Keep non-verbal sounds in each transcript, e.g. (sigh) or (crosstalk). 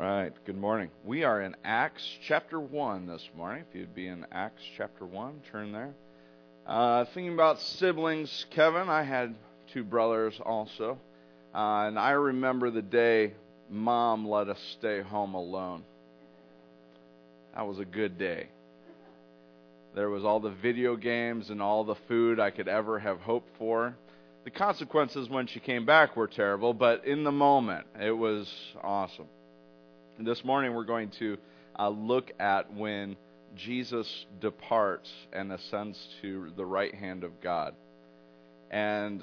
right. Good morning. We are in Acts chapter 1 this morning. If you'd be in Acts chapter 1, turn there. Uh, thinking about siblings, Kevin, I had two brothers also. Uh, and I remember the day mom let us stay home alone. That was a good day. There was all the video games and all the food I could ever have hoped for. The consequences when she came back were terrible, but in the moment, it was awesome. This morning we're going to uh, look at when Jesus departs and ascends to the right hand of God. And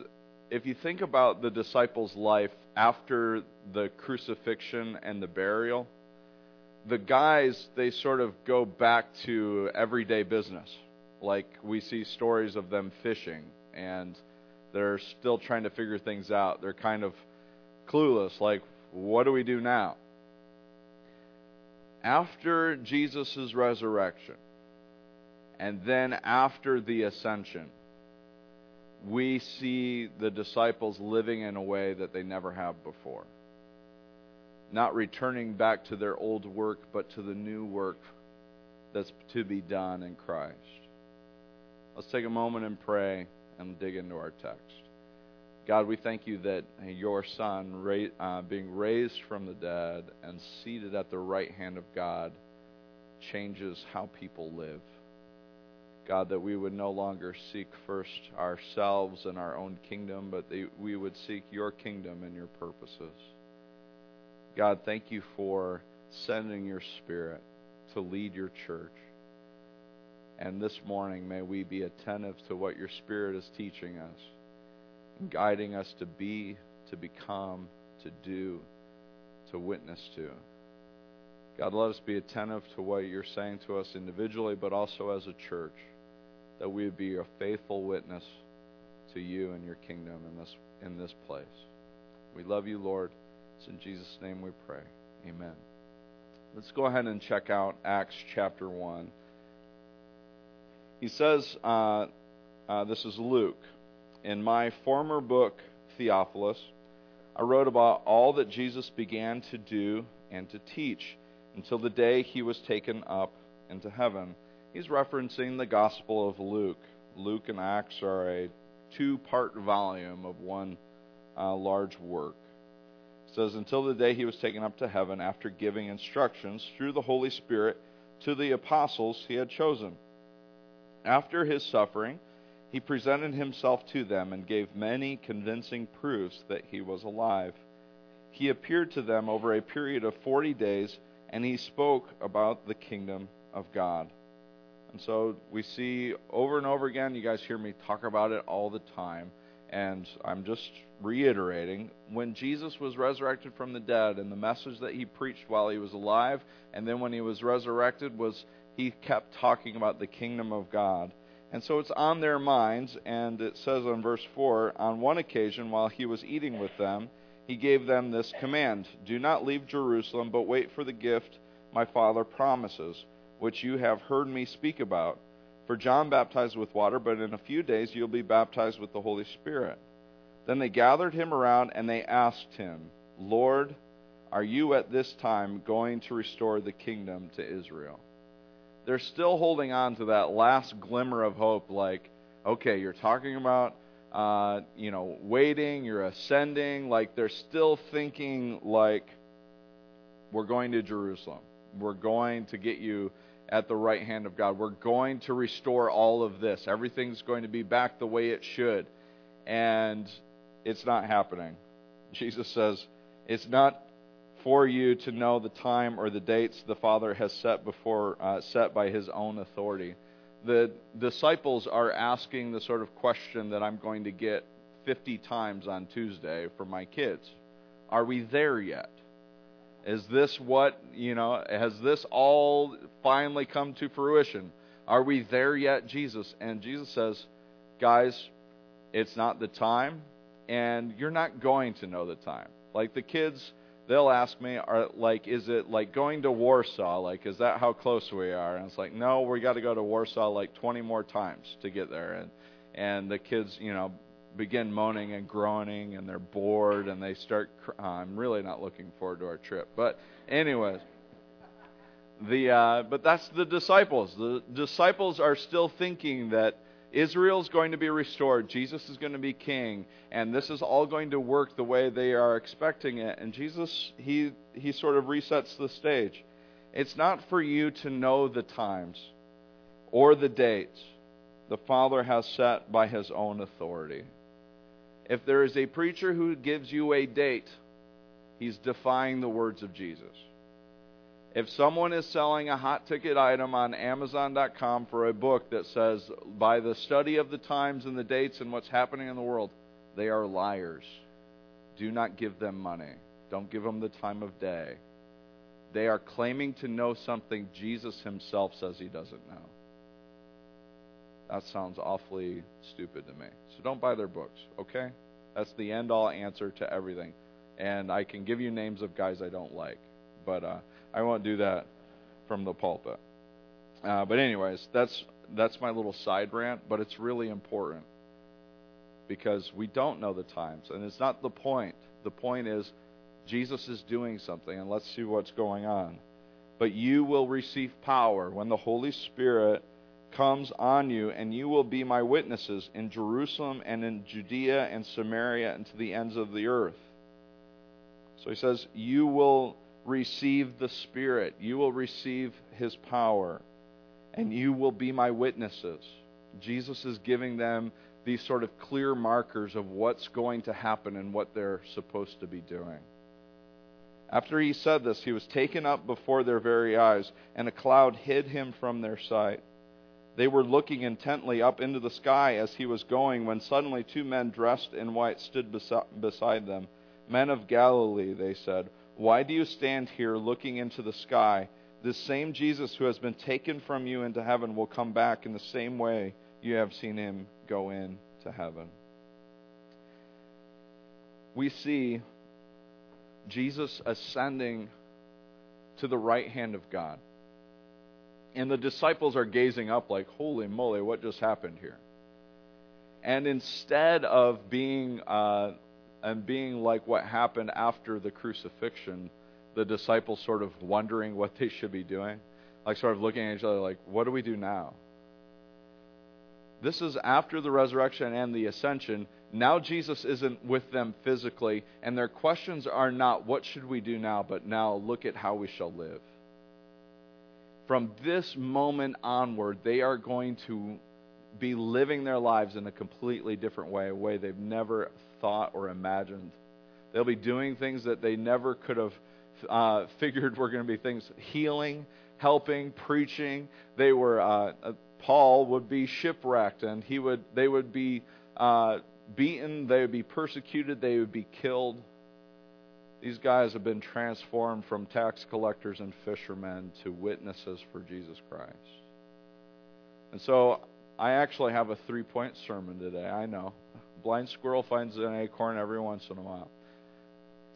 if you think about the disciples' life after the crucifixion and the burial, the guys, they sort of go back to everyday business. Like we see stories of them fishing and they're still trying to figure things out. They're kind of clueless, like, what do we do now? After Jesus' resurrection and then after the ascension, we see the disciples living in a way that they never have before. Not returning back to their old work, but to the new work that's to be done in Christ. Let's take a moment and pray and dig into our text. God, we thank you that your Son, uh, being raised from the dead and seated at the right hand of God, changes how people live. God, that we would no longer seek first ourselves and our own kingdom, but that we would seek your kingdom and your purposes. God, thank you for sending your Spirit to lead your church. And this morning, may we be attentive to what your Spirit is teaching us guiding us to be, to become, to do, to witness to. God, let us be attentive to what you're saying to us individually, but also as a church, that we would be a faithful witness to you and your kingdom in this, in this place. We love you, Lord. It's in Jesus' name we pray. Amen. Let's go ahead and check out Acts chapter 1. He says, uh, uh, this is Luke. In my former book, Theophilus, I wrote about all that Jesus began to do and to teach until the day he was taken up into heaven. He's referencing the Gospel of Luke. Luke and Acts are a two part volume of one uh, large work. It says, Until the day he was taken up to heaven after giving instructions through the Holy Spirit to the apostles he had chosen. After his suffering, he presented himself to them and gave many convincing proofs that he was alive. He appeared to them over a period of 40 days, and he spoke about the kingdom of God. And so we see over and over again, you guys hear me talk about it all the time, and I'm just reiterating when Jesus was resurrected from the dead and the message that he preached while he was alive, and then when he was resurrected, was he kept talking about the kingdom of God. And so it's on their minds, and it says in verse 4 On one occasion, while he was eating with them, he gave them this command Do not leave Jerusalem, but wait for the gift my Father promises, which you have heard me speak about. For John baptized with water, but in a few days you'll be baptized with the Holy Spirit. Then they gathered him around, and they asked him, Lord, are you at this time going to restore the kingdom to Israel? They're still holding on to that last glimmer of hope like okay you're talking about uh, you know waiting you're ascending like they're still thinking like we're going to jerusalem. We're going to get you at the right hand of god. We're going to restore all of this. Everything's going to be back the way it should. And it's not happening. Jesus says it's not for you to know the time or the dates the Father has set before uh, set by His own authority. The disciples are asking the sort of question that I'm going to get 50 times on Tuesday from my kids. Are we there yet? Is this what, you know, has this all finally come to fruition? Are we there yet, Jesus? And Jesus says, guys, it's not the time, and you're not going to know the time. Like the kids, they'll ask me, are like, is it like going to Warsaw? Like, is that how close we are? And it's like, no, we got to go to Warsaw like 20 more times to get there. And and the kids, you know, begin moaning and groaning and they're bored and they start cr- uh, I'm really not looking forward to our trip. But anyways, the uh, but that's the disciples. The disciples are still thinking that Israel's going to be restored, Jesus is going to be king, and this is all going to work the way they are expecting it. And Jesus he he sort of resets the stage. It's not for you to know the times or the dates the Father has set by his own authority. If there is a preacher who gives you a date, he's defying the words of Jesus. If someone is selling a hot ticket item on Amazon.com for a book that says, by the study of the times and the dates and what's happening in the world, they are liars. Do not give them money. Don't give them the time of day. They are claiming to know something Jesus himself says he doesn't know. That sounds awfully stupid to me. So don't buy their books, okay? That's the end all answer to everything. And I can give you names of guys I don't like, but uh, I won't do that from the pulpit. Uh, but anyways, that's that's my little side rant, but it's really important because we don't know the times, and it's not the point. The point is Jesus is doing something, and let's see what's going on. But you will receive power when the Holy Spirit comes on you, and you will be my witnesses in Jerusalem and in Judea and Samaria and to the ends of the earth. So he says, You will receive the Spirit, you will receive his power, and you will be my witnesses. Jesus is giving them these sort of clear markers of what's going to happen and what they're supposed to be doing. After he said this, he was taken up before their very eyes, and a cloud hid him from their sight. They were looking intently up into the sky as he was going when suddenly two men dressed in white stood beside them. Men of Galilee, they said, why do you stand here looking into the sky? This same Jesus who has been taken from you into heaven will come back in the same way you have seen him go into heaven. We see Jesus ascending to the right hand of God. And the disciples are gazing up like, holy moly, what just happened here? And instead of being uh, and being like what happened after the crucifixion, the disciples sort of wondering what they should be doing, like sort of looking at each other like, what do we do now? This is after the resurrection and the ascension. Now Jesus isn't with them physically, and their questions are not, what should we do now, but now look at how we shall live from this moment onward, they are going to be living their lives in a completely different way, a way they've never thought or imagined. They'll be doing things that they never could have uh, figured (laughs) were going to be things healing, helping, preaching. They were uh, uh, Paul would be shipwrecked, and he would they would be uh, beaten, they would be persecuted, they would be killed. These guys have been transformed from tax collectors and fishermen to witnesses for Jesus Christ. And so I actually have a three point sermon today. I know. Blind squirrel finds an acorn every once in a while.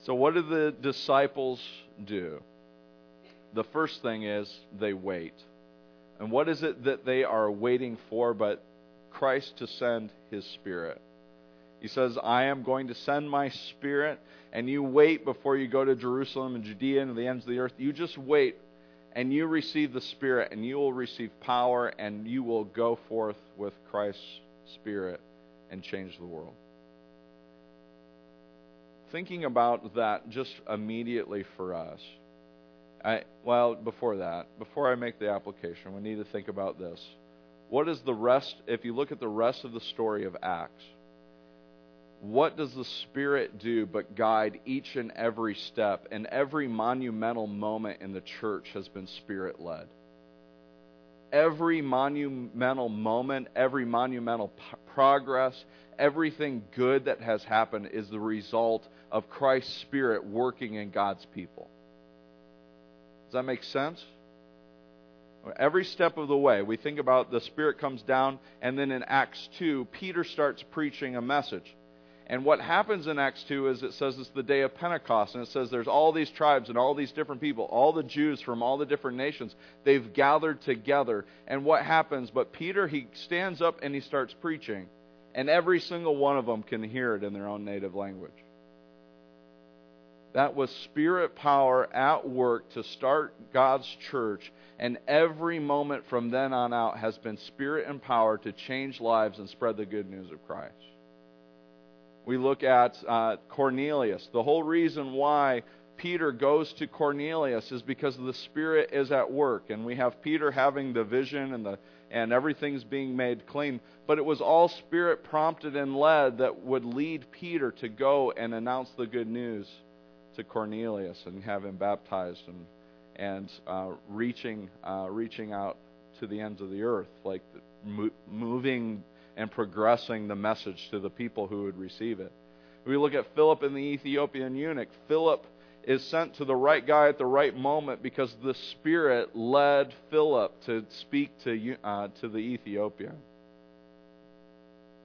So, what do the disciples do? The first thing is they wait. And what is it that they are waiting for but Christ to send his Spirit? He says, I am going to send my Spirit and you wait before you go to Jerusalem and Judea and the ends of the earth. You just wait and you receive the Spirit and you will receive power and you will go forth with Christ's Spirit and change the world. Thinking about that just immediately for us. I, well, before that, before I make the application, we need to think about this. What is the rest, if you look at the rest of the story of Acts, what does the Spirit do but guide each and every step? And every monumental moment in the church has been Spirit led. Every monumental moment, every monumental p- progress, everything good that has happened is the result of Christ's Spirit working in God's people. Does that make sense? Every step of the way, we think about the Spirit comes down, and then in Acts 2, Peter starts preaching a message. And what happens in Acts 2 is it says it's the day of Pentecost, and it says there's all these tribes and all these different people, all the Jews from all the different nations. They've gathered together. And what happens? But Peter, he stands up and he starts preaching. and every single one of them can hear it in their own native language. That was spirit power at work to start God's church, and every moment from then on out has been spirit and power to change lives and spread the good news of Christ. We look at uh, Cornelius. The whole reason why Peter goes to Cornelius is because the Spirit is at work, and we have Peter having the vision and the and everything's being made clean. But it was all Spirit prompted and led that would lead Peter to go and announce the good news to Cornelius and have him baptized and and uh, reaching uh, reaching out to the ends of the earth, like mo- moving and progressing the message to the people who would receive it. We look at Philip and the Ethiopian eunuch. Philip is sent to the right guy at the right moment because the Spirit led Philip to speak to, uh, to the Ethiopian.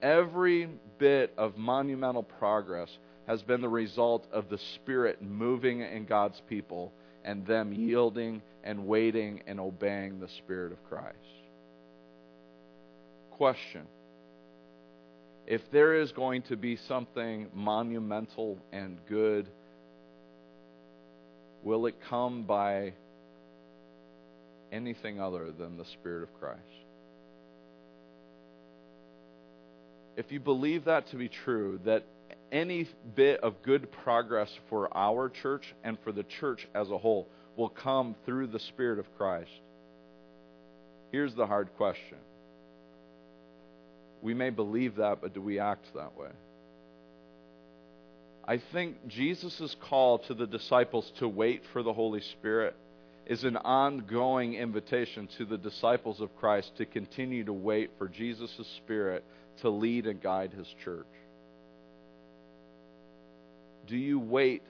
Every bit of monumental progress has been the result of the Spirit moving in God's people and them yielding and waiting and obeying the Spirit of Christ. Question If there is going to be something monumental and good Will it come by anything other than the Spirit of Christ? If you believe that to be true, that any bit of good progress for our church and for the church as a whole will come through the Spirit of Christ, here's the hard question. We may believe that, but do we act that way? I think Jesus' call to the disciples to wait for the Holy Spirit is an ongoing invitation to the disciples of Christ to continue to wait for Jesus' Spirit to lead and guide his church. Do you wait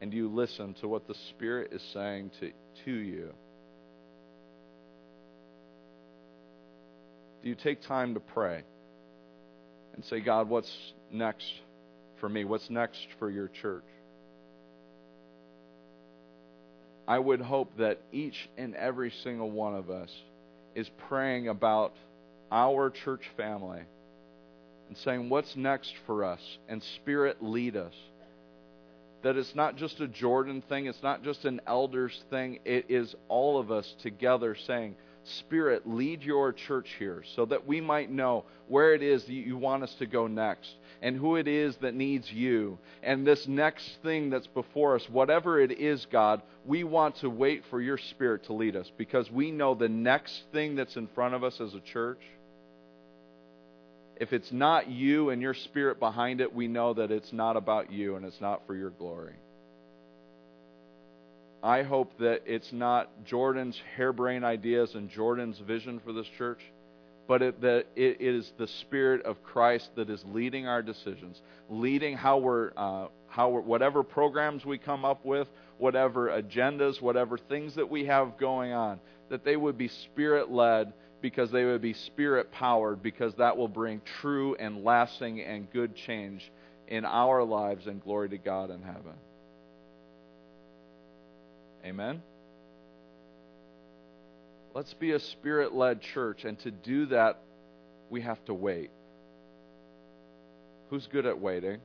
and do you listen to what the Spirit is saying to, to you? Do you take time to pray and say, God, what's next for me? What's next for your church? I would hope that each and every single one of us is praying about our church family and saying, What's next for us? And Spirit, lead us. That it's not just a Jordan thing, it's not just an elders thing, it is all of us together saying, Spirit, lead your church here so that we might know where it is that you want us to go next and who it is that needs you. And this next thing that's before us, whatever it is, God, we want to wait for your Spirit to lead us because we know the next thing that's in front of us as a church. If it's not you and your Spirit behind it, we know that it's not about you and it's not for your glory. I hope that it's not Jordan's harebrained ideas and Jordan's vision for this church, but it, that it is the Spirit of Christ that is leading our decisions, leading how we're, uh, how we're, whatever programs we come up with, whatever agendas, whatever things that we have going on, that they would be Spirit led because they would be Spirit powered, because that will bring true and lasting and good change in our lives and glory to God in heaven. Amen? Let's be a spirit led church, and to do that, we have to wait. Who's good at waiting?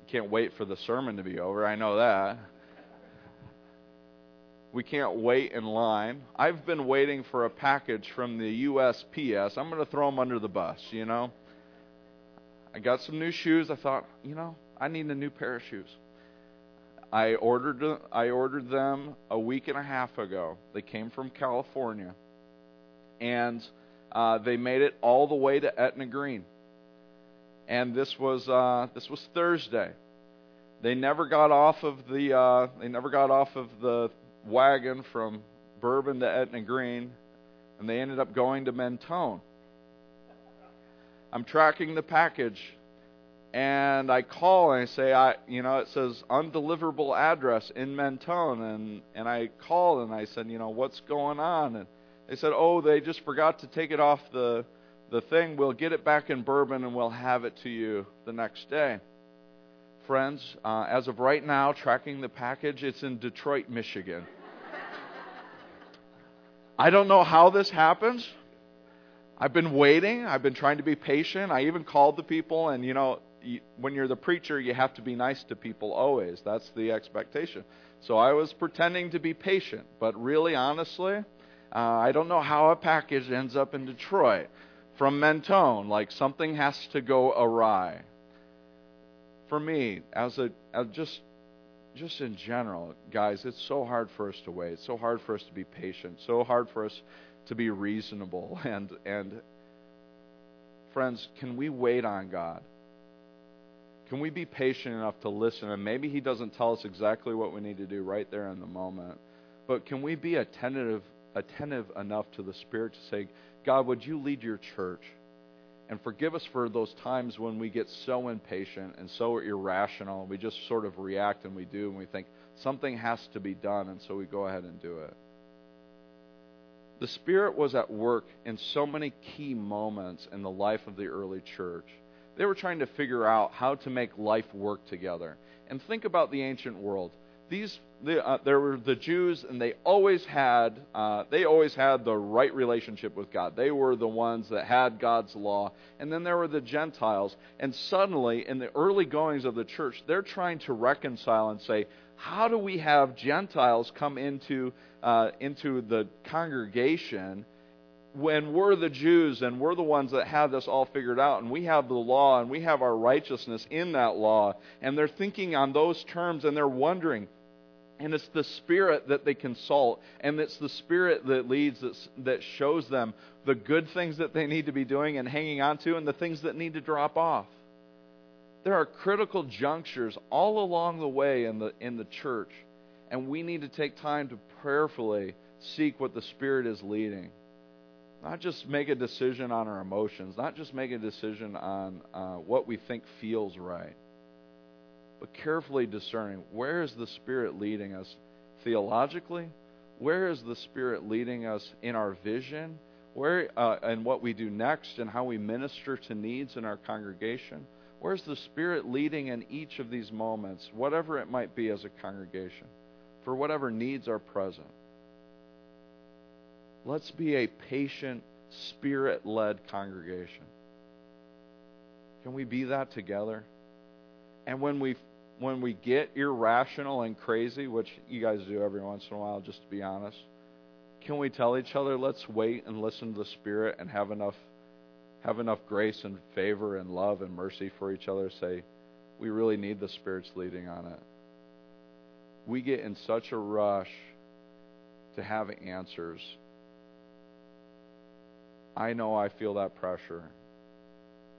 You can't wait for the sermon to be over, I know that. We can't wait in line. I've been waiting for a package from the USPS. I'm going to throw them under the bus, you know? I got some new shoes. I thought, you know, I need a new pair of shoes. I ordered I ordered them a week and a half ago. They came from California, and uh, they made it all the way to Etna Green. And this was uh, this was Thursday. They never got off of the uh, they never got off of the wagon from Bourbon to Etna Green, and they ended up going to Mentone. I'm tracking the package and I call and I say, I, you know, it says undeliverable address in Mentone, and and I called and I said, you know, what's going on? And they said, oh, they just forgot to take it off the the thing. We'll get it back in Bourbon and we'll have it to you the next day. Friends, uh, as of right now, tracking the package, it's in Detroit, Michigan. I don't know how this happens. I've been waiting. I've been trying to be patient. I even called the people, and you know, when you're the preacher, you have to be nice to people always. That's the expectation. So I was pretending to be patient, but really, honestly, uh, I don't know how a package ends up in Detroit from Mentone. Like something has to go awry. For me, as a as just just in general, guys, it's so hard for us to wait. It's so hard for us to be patient. So hard for us to be reasonable. (laughs) And and friends, can we wait on God? Can we be patient enough to listen? And maybe He doesn't tell us exactly what we need to do right there in the moment. But can we be attentive attentive enough to the Spirit to say, God, would you lead your church? And forgive us for those times when we get so impatient and so irrational, and we just sort of react and we do, and we think something has to be done, and so we go ahead and do it. The Spirit was at work in so many key moments in the life of the early church. They were trying to figure out how to make life work together. And think about the ancient world. These the, uh, there were the Jews, and they always had uh, they always had the right relationship with God. They were the ones that had God's law, and then there were the Gentiles. And suddenly, in the early goings of the church, they're trying to reconcile and say, how do we have Gentiles come into uh, into the congregation when we're the Jews and we're the ones that have this all figured out and we have the law and we have our righteousness in that law and they're thinking on those terms and they're wondering and it's the Spirit that they consult, and it's the Spirit that leads, that, that shows them the good things that they need to be doing and hanging on to, and the things that need to drop off. There are critical junctures all along the way in the, in the church, and we need to take time to prayerfully seek what the Spirit is leading. Not just make a decision on our emotions, not just make a decision on uh, what we think feels right but carefully discerning where is the Spirit leading us theologically? Where is the Spirit leading us in our vision? Where uh, and what we do next and how we minister to needs in our congregation? Where's the Spirit leading in each of these moments, whatever it might be as a congregation, for whatever needs are present? Let's be a patient, Spirit led congregation. Can we be that together? And when we when we get irrational and crazy, which you guys do every once in a while, just to be honest, can we tell each other, let's wait and listen to the Spirit and have enough have enough grace and favor and love and mercy for each other? Say, we really need the Spirit's leading on it. We get in such a rush to have answers. I know I feel that pressure.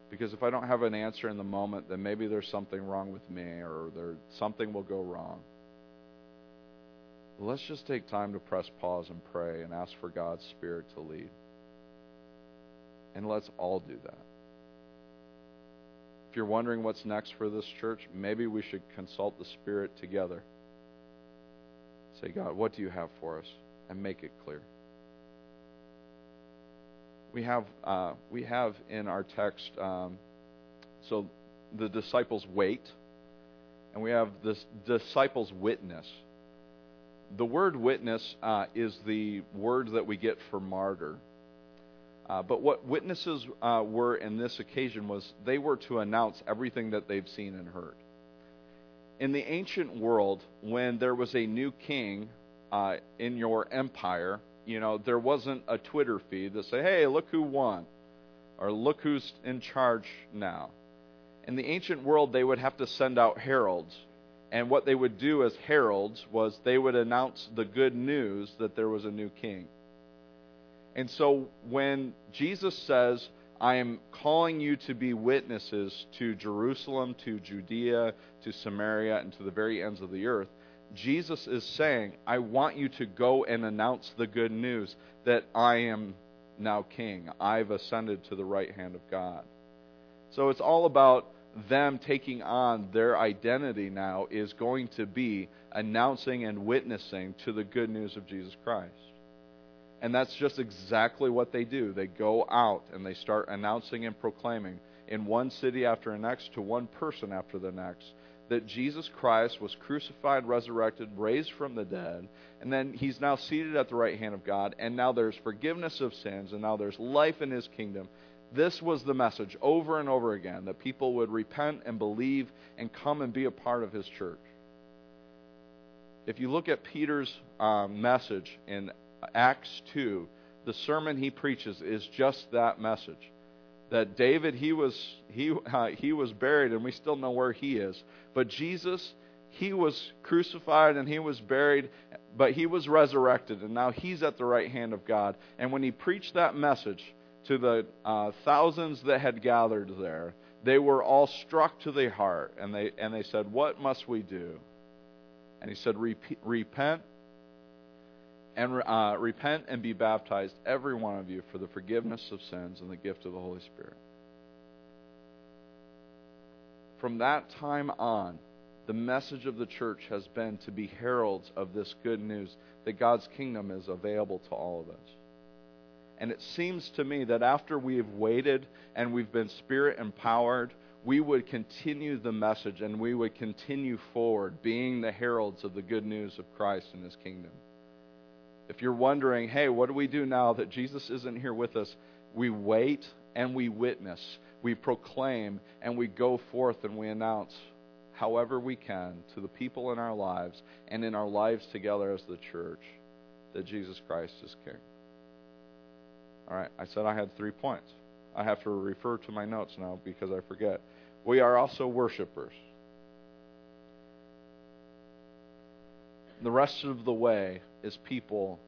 Because if I don't have an answer in the moment, then maybe there's something wrong with me or there something will go wrong. Let's just take time to press pause and pray and ask for God's Spirit to lead. And let's all do that. If you're wondering what's next for this church, maybe we should consult the Spirit together. Say, God, what do you have for us? And make it clear we have uh, we have in our text um, so the disciples wait and we have this disciples witness. The word witness uh, is the word that we get for martyr. Uh, but what witnesses uh, were in this occasion was they were to announce everything that they've seen and heard. In the ancient world when there was a new king uh, in your empire you know, there wasn't a Twitter feed that say, "Hey, look who won," or "Look who's in charge now." In the ancient world, they would have to send out heralds, and what they would do as heralds was they would announce the good news that there was a new king. And so when Jesus says, I am calling you to be witnesses to Jerusalem, to Judea, to Samaria, and to the very ends of the earth, Jesus is saying, I want you to go and announce the good news that I am now king. I've ascended to the right hand of God. So it's all about them taking on their identity now is going to be announcing and witnessing to the good news of Jesus Christ. And that's just exactly what they do. They go out and they start announcing and proclaiming in one city after the next to one person after the next that Jesus Christ was crucified, resurrected, raised from the dead, and then he's now seated at the right hand of God, and now there's forgiveness of sins, and now there's life in his kingdom. This was the message over and over again that people would repent and believe and come and be a part of his church. If you look at Peter's um, message in Acts 2, the sermon he preaches is just that message that David he was he (laughs) uh, he was buried and we still know where he is. But Jesus he was crucified and he was buried but he was resurrected and now he's at the right hand of God. And when he preached that message to the uh, thousands that had gathered there they were all struck to the heart and they and they said what must we do? And he said repent and uh, repent and be baptized, every one of you, for the forgiveness of sins and the gift of the Holy Spirit. From that time on, the message of the church has been to be heralds of this good news that God's kingdom is available to all of us. And it seems to me that after we have waited and we've been spirit empowered, we would continue the message and we would continue forward, being the heralds of the good news of Christ and his kingdom. If you're wondering, hey, what do we do now that Jesus isn't here with us? We wait and we witness. We proclaim and we go forth and we announce however we can to the people in our lives and in our lives together as the church that Jesus Christ is King. All right, I said I had three points. I have to refer to my notes now because I forget. We are also worshipers. The rest of the way is people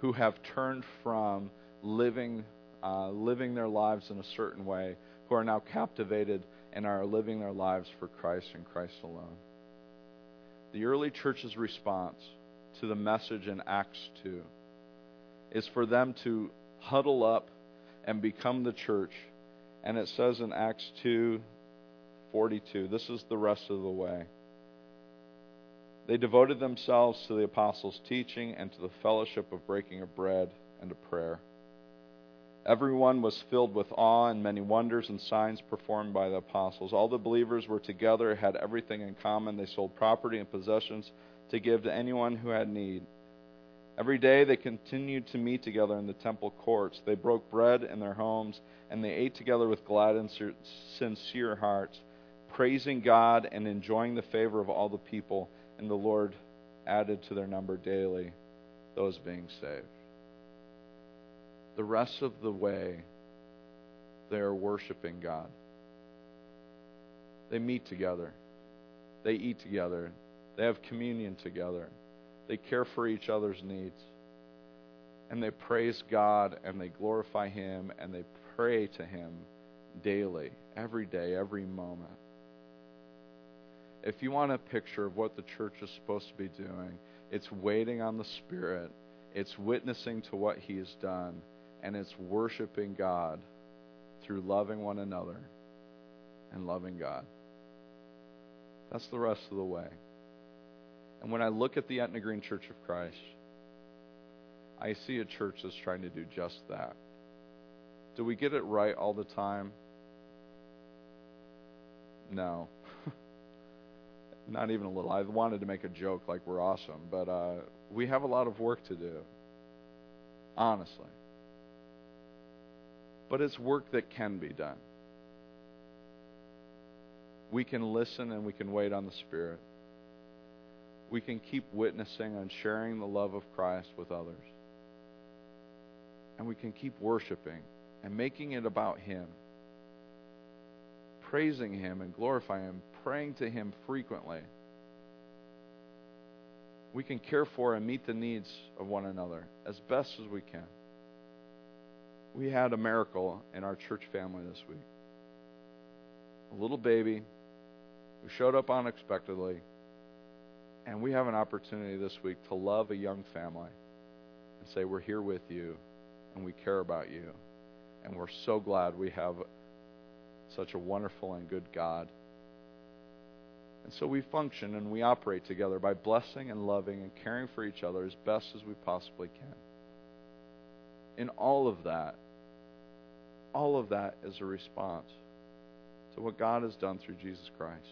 who have turned from living uh, living their lives in a certain way, who are now captivated and are living their lives for Christ and Christ alone. The early church's response to the message in Acts 2 is for them to huddle up and become the church. And it says in Acts 2 42, this is the rest of the way. They devoted themselves to the apostles' teaching and to the fellowship of breaking of bread and to prayer. Everyone was filled with awe, and many wonders and signs performed by the apostles. All the believers were together, had everything in common. They sold property and possessions to give to anyone who had need. Every day they continued to meet together in the temple courts. They broke bread in their homes, and they ate together with glad and sincere hearts, praising God and enjoying the favor of all the people and the Lord added to their number daily those being saved. The rest of the way, they are worshiping God. They meet together, they eat together, they have communion together, they care for each other's needs, and they praise God and they glorify Him and they pray to Him daily, every day, every moment if you want a picture of what the church is supposed to be doing, it's waiting on the Spirit, it's witnessing to what He has done, and it's worshiping God through loving one another and loving God. That's the rest of the way. And when I look at the Etna Green Church of Christ, I see a church that's trying to do just that. Do we get it right all the time? No not even a little. I wanted to make a joke like we're awesome, but uh, we have a lot of work to do, honestly. But it's work that can be done. We can listen and we can wait on the Spirit. We can keep witnessing and sharing the love of Christ with others. And we can keep worshiping and making it about Him praising Him and glorifying Him, praying to Him frequently, we can care for and meet the needs of one another as best as we can. We had a miracle in our church family this week. A little baby who showed up unexpectedly, and we have an opportunity this week to love a young family and say, We're here with you, and we care about you, and we're so glad we have such a wonderful and good God. And so we function and we operate together by blessing and loving and caring for each other as best as we possibly can. In all of that, all of that is a response to what God has done through Jesus Christ.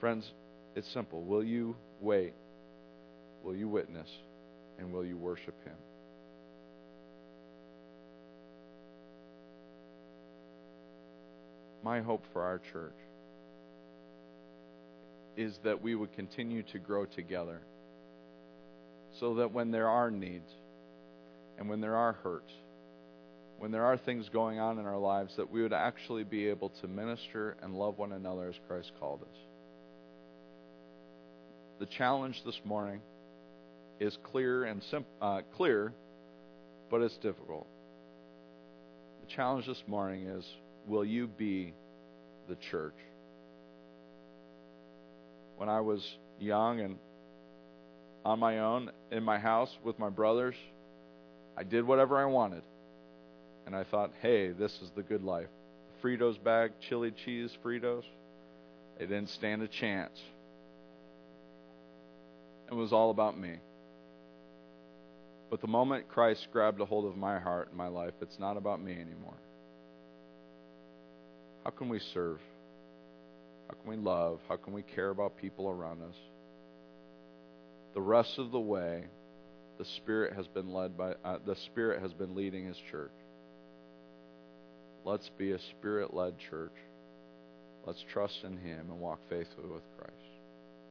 Friends, it's simple. Will you wait? Will you witness? And will you worship Him? My hope for our church is that we would continue to grow together so that when there are needs and when there are hurts, when there are things going on in our lives, that we would actually be able to minister and love one another as Christ called us. The challenge this morning is clear and sim- uh, clear, but it's difficult. The challenge this morning is: Will you be the church? When I was young and on my own in my house with my brothers, I did whatever I wanted. And I thought, hey, this is the good life. Fritos bag, chili cheese Fritos, they didn't stand a chance. It was all about me. But the moment Christ grabbed a hold of my heart and my life, it's not about me anymore. How can we serve? How can we love? How can we care about people around us? The rest of the way, the Spirit has been led by uh, the Spirit has been leading His church. Let's be a Spirit-led church. Let's trust in Him and walk faithfully with Christ.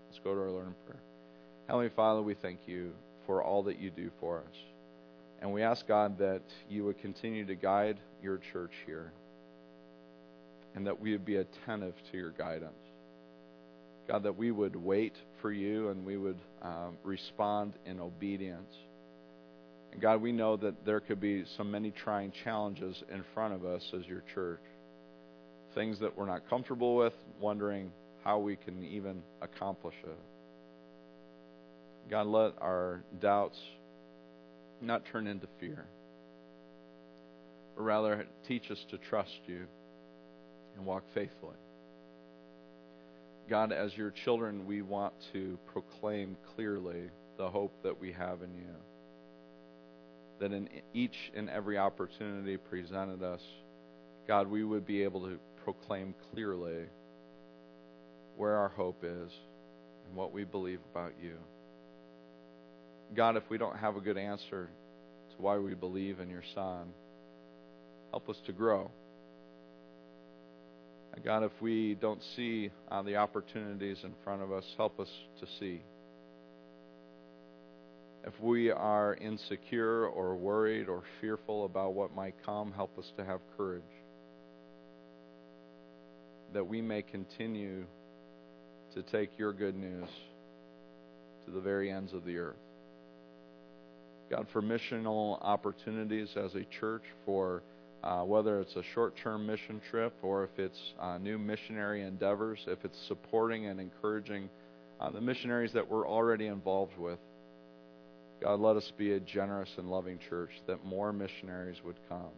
Let's go to our Lord in prayer. Heavenly Father, we thank you for all that you do for us. And we ask God that you would continue to guide your church here and that we would be attentive to your guidance. God, that we would wait for you and we would um, respond in obedience. And God, we know that there could be so many trying challenges in front of us as your church. Things that we're not comfortable with, wondering how we can even accomplish it. God, let our doubts not turn into fear, but rather teach us to trust you and walk faithfully. God, as your children, we want to proclaim clearly the hope that we have in you. That in each and every opportunity presented us, God, we would be able to proclaim clearly where our hope is and what we believe about you. God, if we don't have a good answer to why we believe in your Son, help us to grow. God, if we don't see uh, the opportunities in front of us, help us to see. If we are insecure or worried or fearful about what might come, help us to have courage. That we may continue to take your good news to the very ends of the earth. God, for missional opportunities as a church, for uh, whether it's a short term mission trip or if it's uh, new missionary endeavors, if it's supporting and encouraging uh, the missionaries that we're already involved with. God, let us be a generous and loving church that more missionaries would come.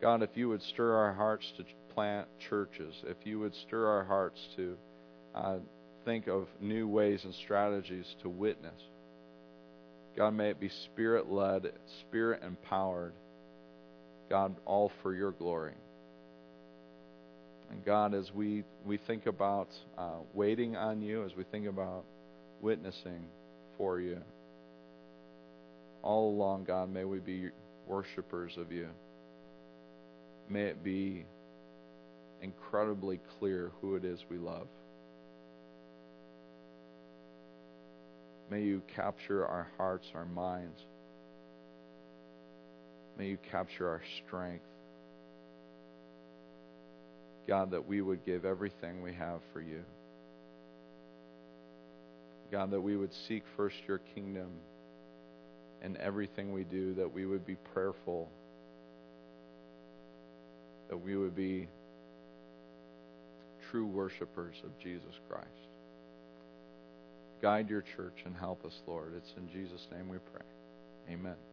God, if you would stir our hearts to plant churches, if you would stir our hearts to uh, think of new ways and strategies to witness, God, may it be spirit led, spirit empowered God, all for your glory. And God, as we, we think about uh, waiting on you, as we think about witnessing for you, all along, God, may we be worshipers of you. May it be incredibly clear who it is we love. May you capture our hearts, our minds. May you capture our strength. God, that we would give everything we have for you. God, that we would seek first your kingdom in everything we do, that we would be prayerful, that we would be true worshipers of Jesus Christ. Guide your church and help us, Lord. It's in Jesus' name we pray. Amen.